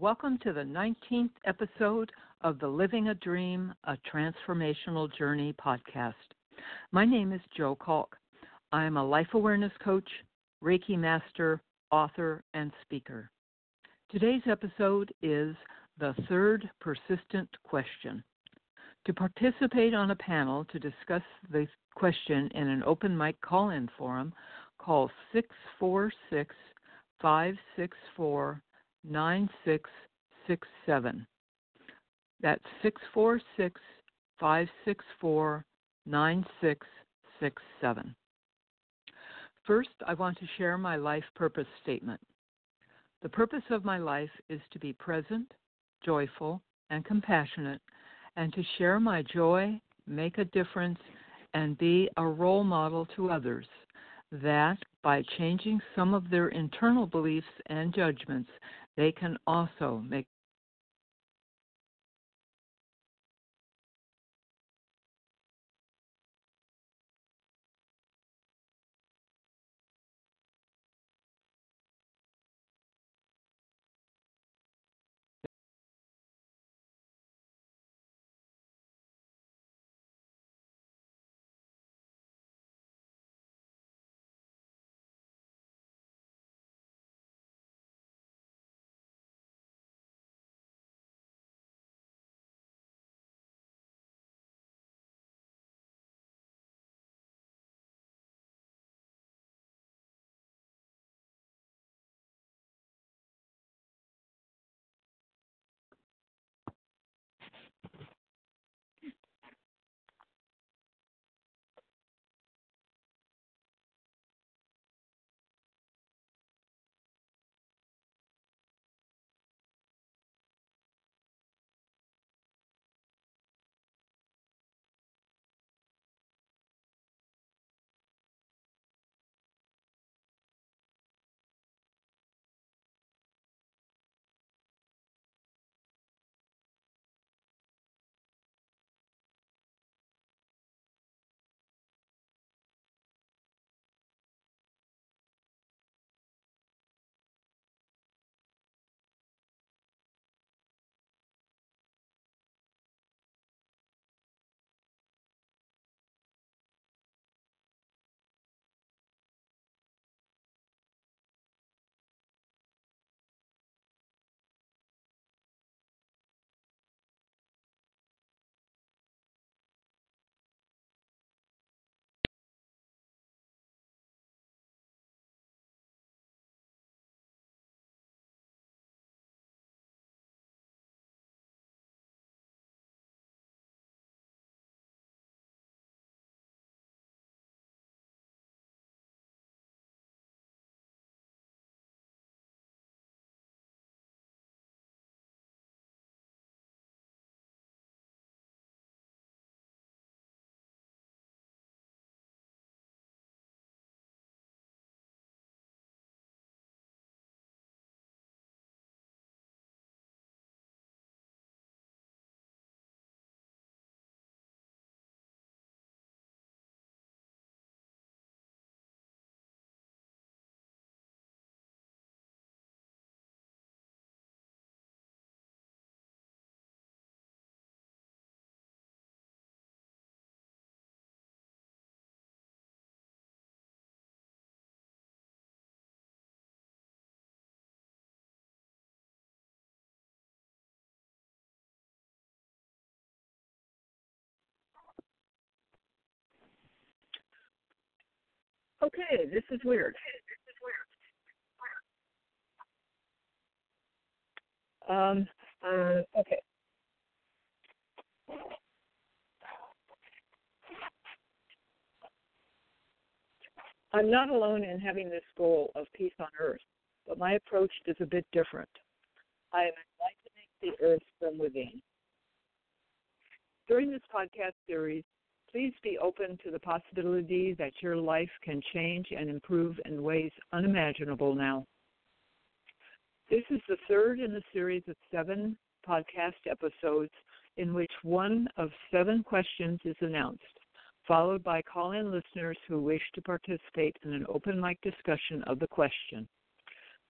welcome to the 19th episode of the Living a Dream, a Transformational Journey podcast. My name is Jo Calk. I am a life awareness coach, Reiki master, author, and speaker. Today's episode is the third persistent question. To participate on a panel to discuss the question in an open mic call in forum, call 646 564 9667. That's 646 564 9667. First, I want to share my life purpose statement. The purpose of my life is to be present, joyful, and compassionate, and to share my joy, make a difference, and be a role model to others. That by changing some of their internal beliefs and judgments, they can also make Okay, this is weird. Um, uh, okay. I'm not alone in having this goal of peace on earth, but my approach is a bit different. I am enlightening the earth from within. During this podcast series, please be open to the possibility that your life can change and improve in ways unimaginable now. This is the third in a series of seven podcast episodes in which one of seven questions is announced, followed by call in listeners who wish to participate in an open mic discussion of the question.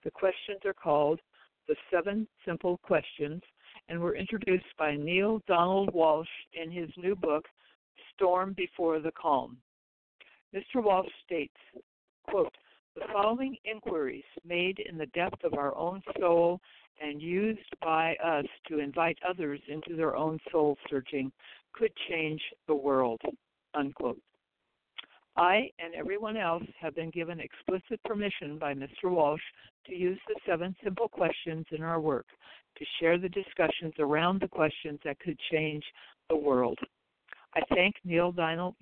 The questions are called the Seven Simple Questions and were introduced by Neale Donald Walsch in his new book, Storm Before the Calm. Mr. Walsch states, quote, the following inquiries made in the depth of our own soul and used by us to invite others into their own soul searching could change the world. Unquote. I and everyone else have been given explicit permission by Mr. Walsch to use the seven simple questions in our work to share the discussions around the questions that could change the world. I thank Neale Donald,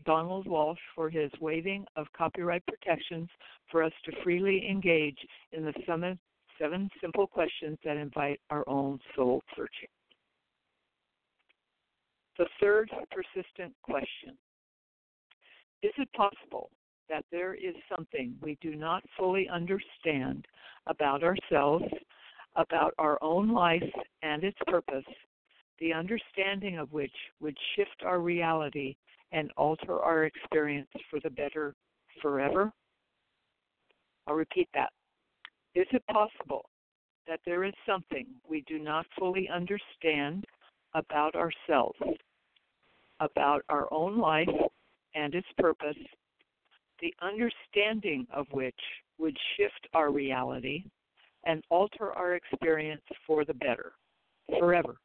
Walsch for his waiving of copyright protections for us to freely engage in the seven, seven simple questions that invite our own soul searching. The third persistent question Is it possible that there is something we do not fully understand about ourselves, about our own life and its purpose, the understanding of which would shift our reality and alter our experience for the better forever? I'll repeat that. Is it possible that there is something we do not fully understand about ourselves, about our own life and its purpose, the understanding of which would shift our reality and alter our experience for the better, forever?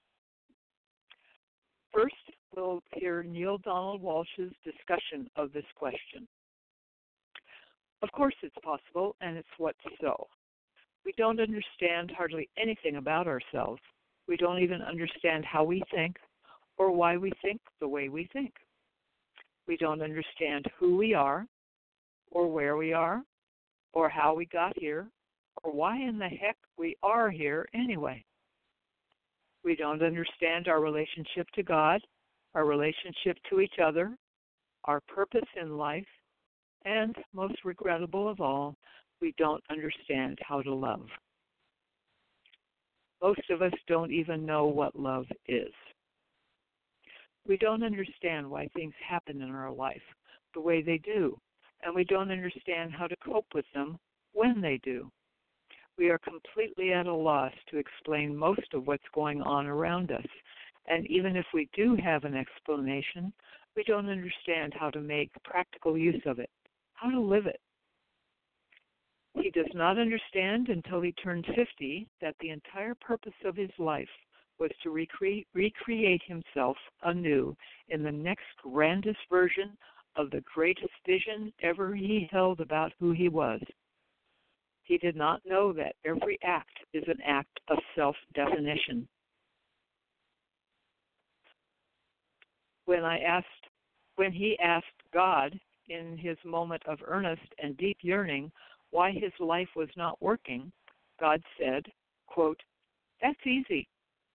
First, we'll hear Neale Donald Walsch's discussion of this question. Of course, it's possible, and it's what's so. We don't understand hardly anything about ourselves. We don't even understand how we think or why we think the way we think. We don't understand who we are or where we are or how we got here or why in the heck we are here anyway. We don't understand our relationship to God, our relationship to each other, our purpose in life, and most regrettable of all, we don't understand how to love. Most of us don't even know what love is. We don't understand why things happen in our life the way they do, and we don't understand how to cope with them when they do we are completely at a loss to explain most of what's going on around us. And even if we do have an explanation, we don't understand how to make practical use of it, how to live it. He does not understand until he turns 50 that the entire purpose of his life was to recre- recreate himself anew in the next grandest version of the greatest vision ever he held about who he was he did not know that every act is an act of self definition. When I asked when he asked God in his moment of earnest and deep yearning why his life was not working, God said, quote, That's easy.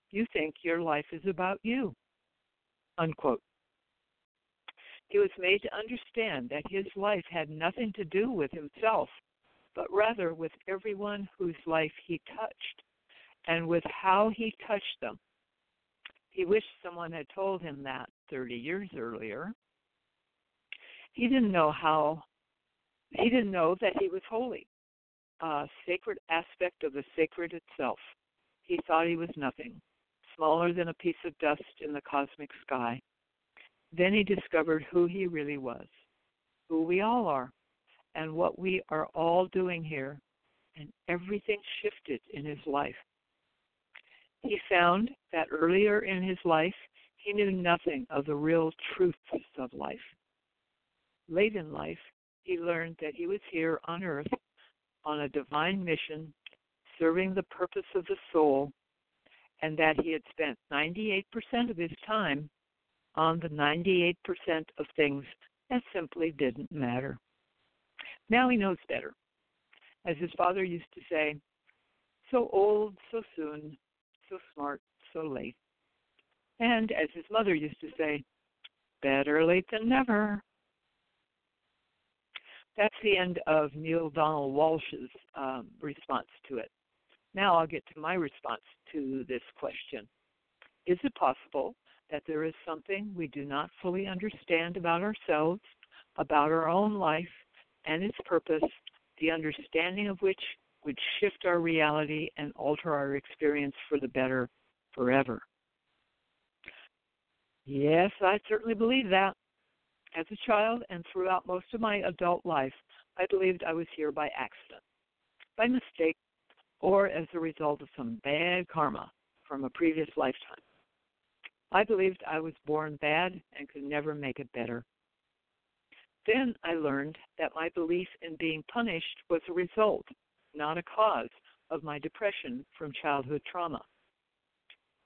You think your life is about you. Unquote. He was made to understand that his life had nothing to do with himself but rather with everyone whose life he touched and with how he touched them. He wished someone had told him that 30 years earlier. He didn't know how, he didn't know that he was holy, a sacred aspect of the sacred itself. He thought he was nothing, smaller than a piece of dust in the cosmic sky. Then he discovered who he really was, who we all are and what we are all doing here, and everything shifted in his life. He found that earlier in his life, he knew nothing of the real truths of life. Late in life, he learned that he was here on earth on a divine mission, serving the purpose of the soul, and that he had spent 98% of his time on the 98% of things that simply didn't matter. Now he knows better. As his father used to say, so old, so soon, so smart, so late. And as his mother used to say, better late than never. That's the end of Neale Donald Walsch's um, response to it. Now I'll get to my response to this question. Is it possible that there is something we do not fully understand about ourselves, about our own life, and its purpose, the understanding of which would shift our reality and alter our experience for the better forever? Yes, I certainly believe that. As a child and throughout most of my adult life, I believed I was here by accident, by mistake, or as a result of some bad karma from a previous lifetime. I believed I was born bad and could never make it better. Then I learned that my belief in being punished was a result, not a cause, of my depression from childhood trauma.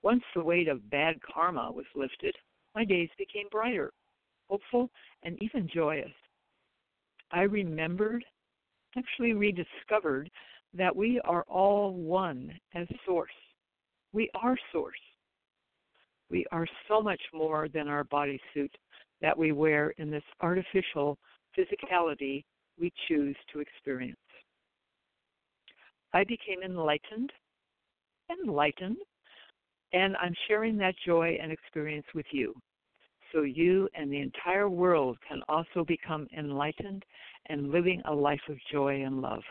Once the weight of bad karma was lifted, my days became brighter, hopeful, and even joyous. I remembered, actually rediscovered, that we are all one as Source. We are Source. We are so much more than our bodysuit that we wear in this artificial physicality we choose to experience. I became enlightened, enlightened, and I'm sharing that joy and experience with you. So you and the entire world can also become enlightened and living a life of joy and love.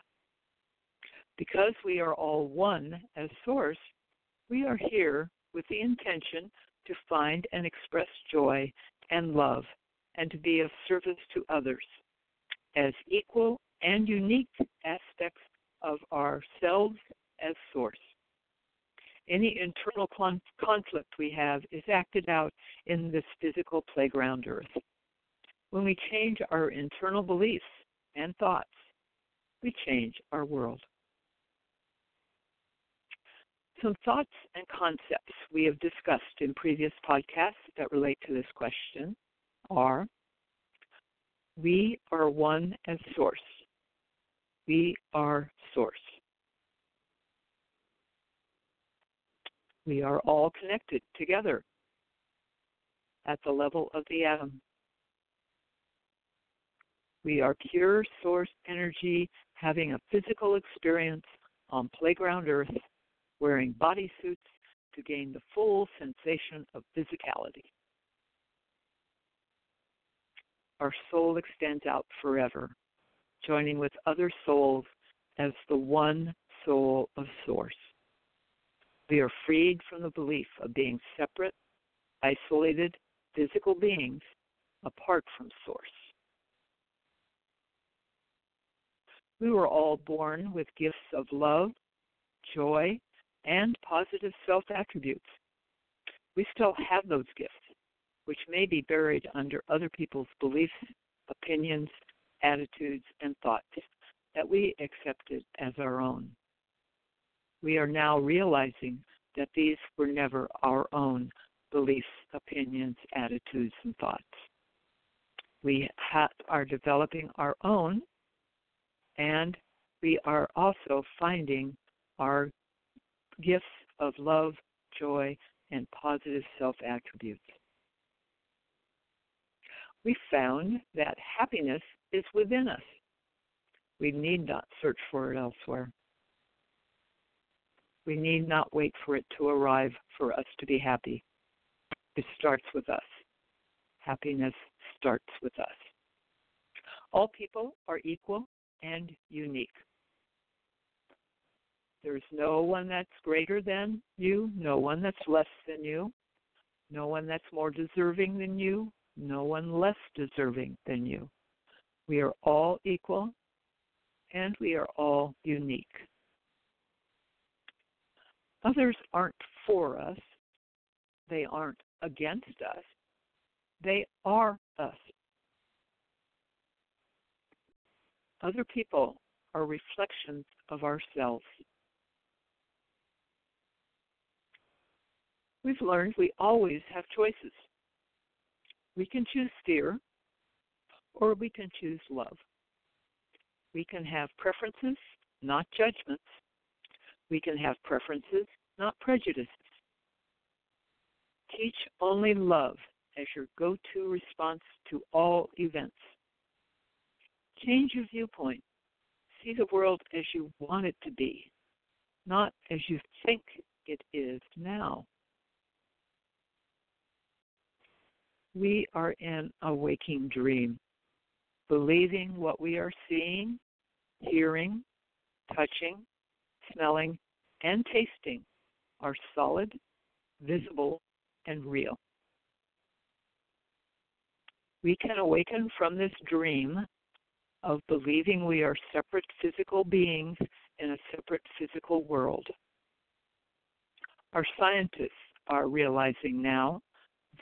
Because we are all one as Source, we are here with the intention to find and express joy and love and to be of service to others as equal and unique aspects of ourselves as source. Any internal con- conflict we have is acted out in this physical playground earth. When we change our internal beliefs and thoughts, we change our world. Some thoughts and concepts we have discussed in previous podcasts that relate to this question are we are one as source. We are source. We are all connected together at the level of the atom. We are pure source energy having a physical experience on playground earth wearing bodysuits to gain the full sensation of physicality. Our soul extends out forever, joining with other souls as the one soul of Source. We are freed from the belief of being separate, isolated physical beings apart from Source. We were all born with gifts of love, joy, and positive self attributes. We still have those gifts, which may be buried under other people's beliefs, opinions, attitudes, and thoughts that we accepted as our own. We are now realizing that these were never our own beliefs, opinions, attitudes, and thoughts. We are developing our own, and we are also finding our gifts of love, joy, and positive self attributes. We found that happiness is within us. We need not search for it elsewhere. We need not wait for it to arrive for us to be happy. It starts with us. Happiness starts with us. All people are equal and unique. There's no one that's greater than you, no one that's less than you, no one that's more deserving than you, no one less deserving than you. We are all equal and we are all unique. Others aren't for us, they aren't against us, they are us. other people are reflections of ourselves. We've learned we always have choices. We can choose fear or we can choose love. We can have preferences, not judgments. We can have preferences, not prejudices. Teach only love as your go to response to all events. Change your viewpoint. See the world as you want it to be, not as you think it is now. We are in a waking dream, believing what we are seeing, hearing, touching, smelling, and tasting are solid, visible, and real. We can awaken from this dream of believing we are separate physical beings in a separate physical world. Our scientists are realizing now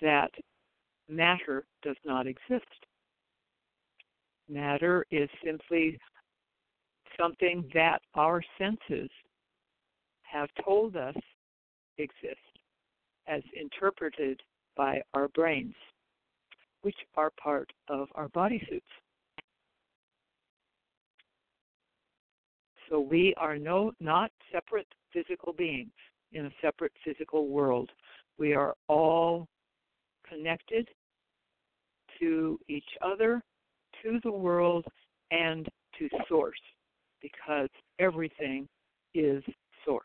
that matter does not exist. Matter is simply something that our senses have told us exists as interpreted by our brains, which are part of our bodysuits. So we are no not separate physical beings in a separate physical world. We are all connected to each other, to the world, and to source because everything is source.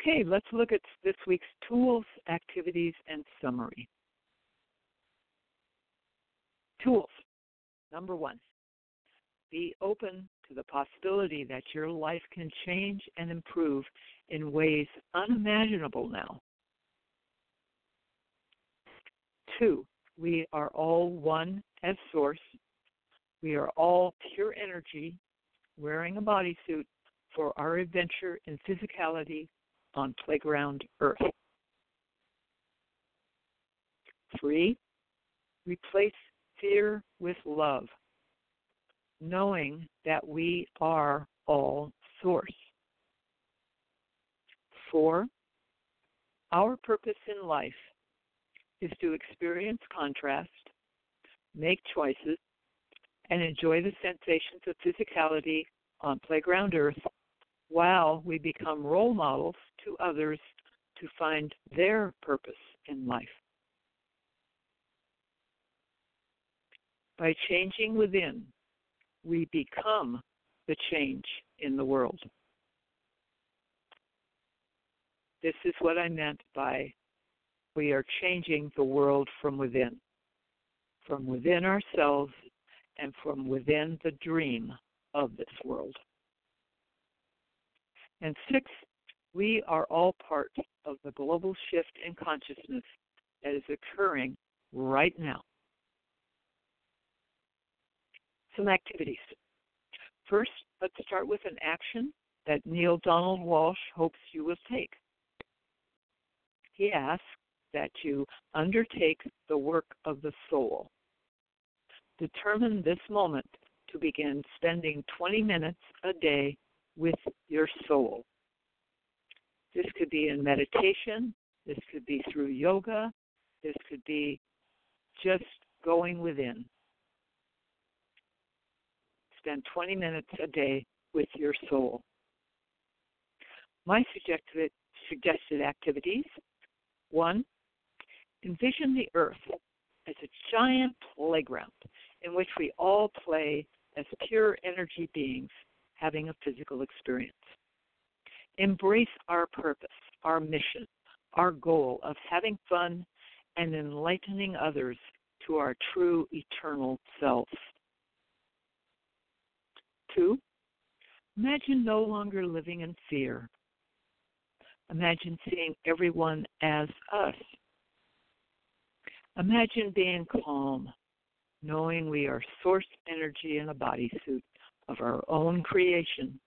Okay, let's look at this week's tools, activities, and summary. Tools. Number one, be open to the possibility that your life can change and improve in ways unimaginable now. Two, we are all one as source. We are all pure energy wearing a bodysuit for our adventure in physicality on playground Earth. Three, replace fear with love knowing that we are all source. Four, our purpose in life is to experience contrast, make choices, and enjoy the sensations of physicality on playground earth while we become role models to others to find their purpose in life. By changing within, we become the change in the world. This is what I meant by we are changing the world from within, from within ourselves and from within the dream of this world. And six, we are all part of the global shift in consciousness that is occurring right now some activities. First, let's start with an action that Neale Donald Walsch hopes you will take. He asks that you undertake the work of the soul. Determine this moment to begin spending 20 minutes a day with your soul. This could be in meditation, this could be through yoga, this could be just going within spend 20 minutes a day with your soul. My suggested, activities one, envision the earth as a giant playground in which we all play as pure energy beings having a physical experience. Embrace our purpose, our mission, our goal of having fun and enlightening others to our true eternal self. Two, imagine no longer living in fear. Imagine seeing everyone as us. Imagine being calm, knowing we are source energy in a bodysuit of our own creation,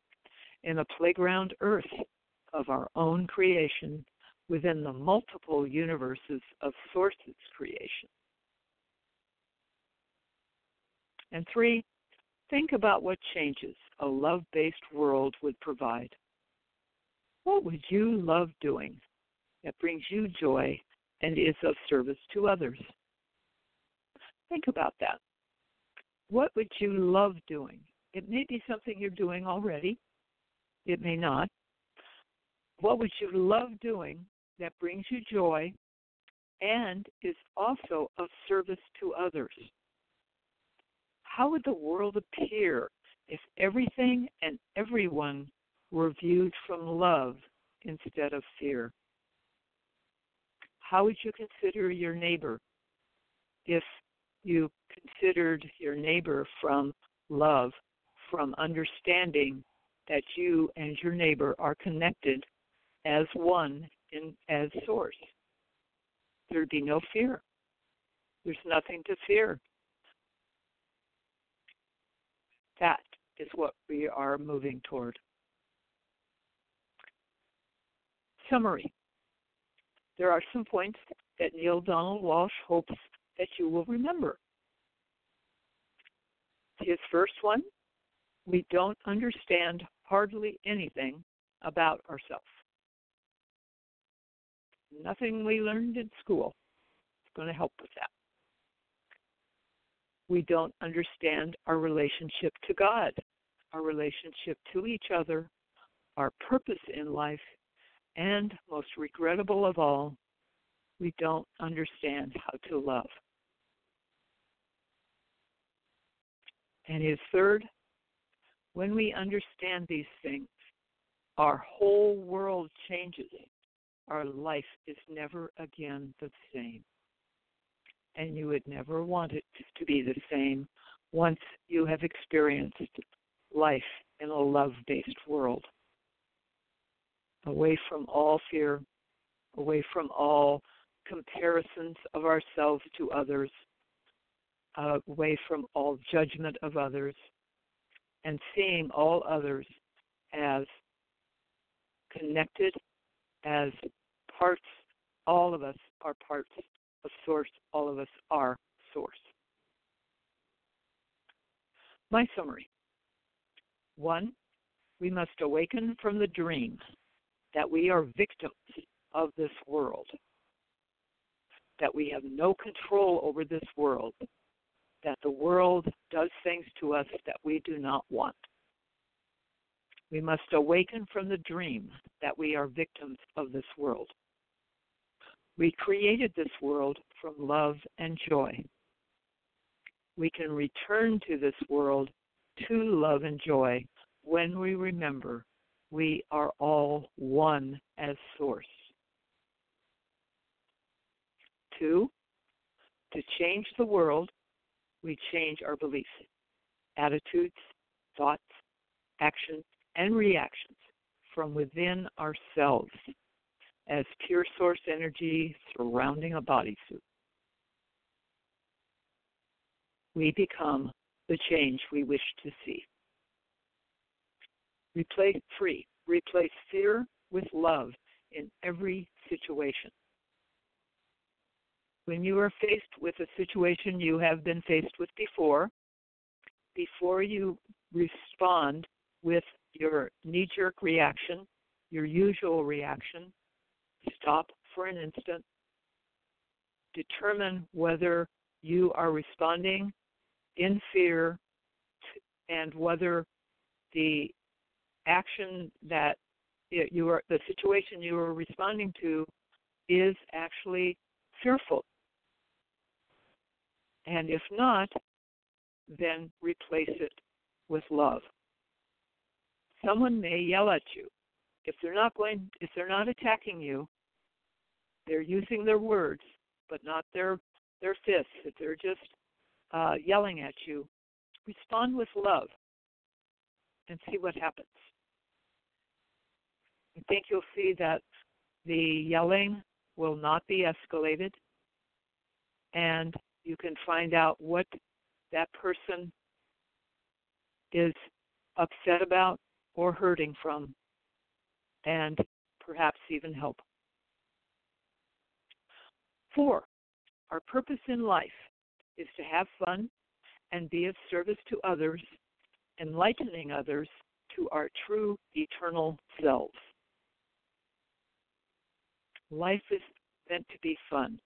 in a playground earth of our own creation within the multiple universes of sources creation. And three, Think about what changes a love based world would provide. What would you love doing that brings you joy and is of service to others? Think about that. What would you love doing? It may be something you're doing already, it may not. What would you love doing that brings you joy and is also of service to others? How would the world appear if everything and everyone were viewed from love instead of fear? How would you consider your neighbor if you considered your neighbor from love, from understanding that you and your neighbor are connected as one in as source. There'd be no fear. There's nothing to fear. That is what we are moving toward. Summary. There are some points that Neale Donald Walsch hopes that you will remember. His first one we don't understand hardly anything about ourselves. Nothing we learned in school is going to help with that. We don't understand our relationship to God, our relationship to each other, our purpose in life, and most regrettable of all, we don't understand how to love. And his third, when we understand these things, our whole world changes. Our life is never again the same. And you would never want it to be the same once you have experienced life in a love based world. Away from all fear, away from all comparisons of ourselves to others, away from all judgment of others, and seeing all others as connected, as parts, all of us are parts of Source, all of us are Source. My summary one, we must awaken from the dream that we are victims of this world, that we have no control over this world, that the world does things to us that we do not want. We must awaken from the dream that we are victims of this world. We created this world from love and joy. We can return to this world to love and joy when we remember we are all one as Source. Two, to change the world, we change our beliefs, attitudes, thoughts, actions, and reactions from within ourselves as pure source energy surrounding a bodysuit. We become the change we wish to see. Replace free, replace fear with love in every situation. When you are faced with a situation you have been faced with before, before you respond with your knee jerk reaction, your usual reaction, stop for an instant, determine whether you are responding in fear and whether the action that you are the situation you are responding to is actually fearful. And if not then replace it with love. Someone may yell at you. If they're not going if they're not attacking you they're using their words but not their their fists. If they're just uh, yelling at you respond with love and see what happens i think you'll see that the yelling will not be escalated and you can find out what that person is upset about or hurting from, and perhaps even help. Four, our purpose in life is to have fun and be of service to others enlightening others to our true eternal selves. Life is meant to be fun.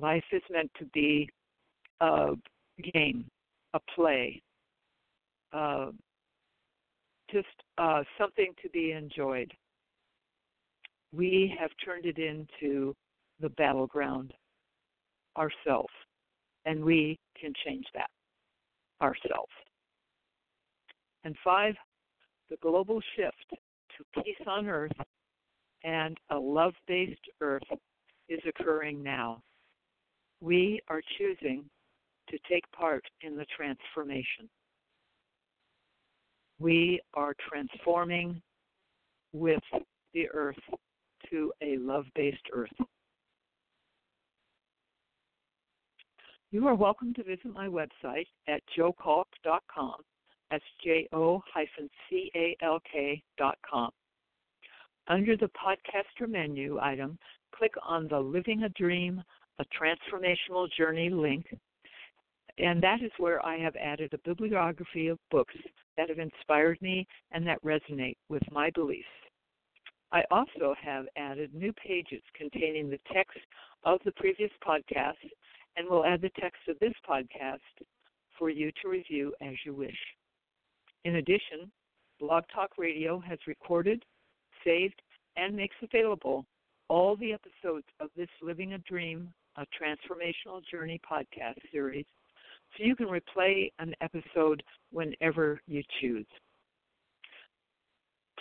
Life is meant to be a game, a play, uh, just uh, something to be enjoyed. We have turned it into the battleground ourselves, and we can change that ourselves. And five, the global shift to peace on earth and a love based earth is occurring now. We are choosing to take part in the transformation. We are transforming with the earth to a love based earth. You are welcome to visit my website at jo-calk.com. That's J O C A L K.com. Under the podcaster menu item, click on the Living a Dream, a Transformational Journey link, and that is where I have added a bibliography of books that have inspired me and that resonate with my beliefs. I also have added new pages containing the text of the previous podcast and will add the text of this podcast for you to review as you wish. In addition, Blog Talk Radio has recorded, saved, and makes available all the episodes of this Living a Dream, a Transformational Journey podcast series, so you can replay an episode whenever you choose.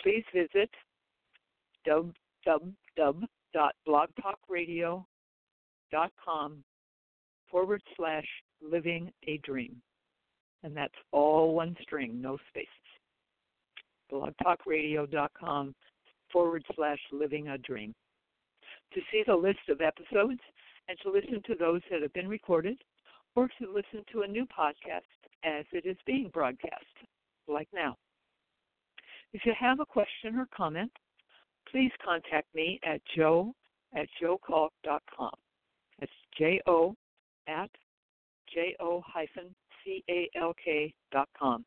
Please visit www.blogtalkradio.com forward slash living a dream. And that's all one string, no spaces. blogtalkradio.com forward slash living a dream. To see the list of episodes and to listen to those that have been recorded or to listen to a new podcast as it is being broadcast, like now. If you have a question or comment, please contact me at joe at jo-calk.com. That's J O at J O hyphen C A L K dot com.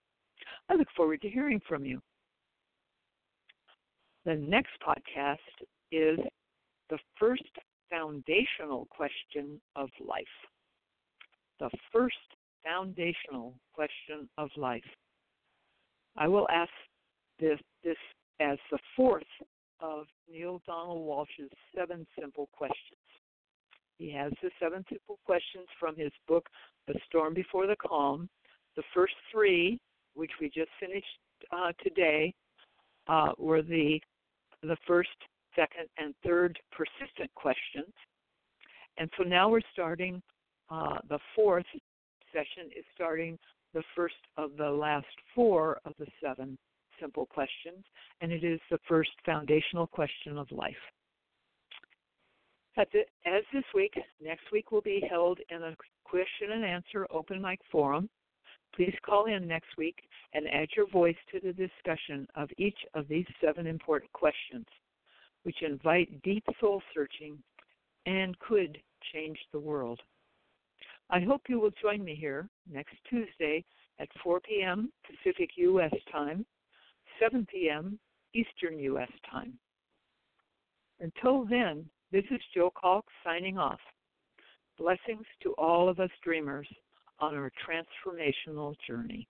I look forward to hearing from you. The next podcast is the first foundational question of life. The first foundational question of life. I will ask this, this as the fourth of Neale Donald Walsch's seven simple questions. He has the seven simple questions from his book, The Storm Before the Calm. The first three, which we just finished uh, today, uh, were the the first, second, and third persistent questions. And so now we're starting uh, the fourth session is starting the first of the last four of the seven simple questions, and it is the first foundational question of life. As this week, next week will be held in a question and answer open mic forum. Please call in next week and add your voice to the discussion of each of these seven important questions, which invite deep soul searching and could change the world. I hope you will join me here next Tuesday at 4 p.m. Pacific U.S. time, 7 p.m. Eastern U.S. time. Until then, this is Jo Calk signing off. Blessings to all of us dreamers on our transformational journey.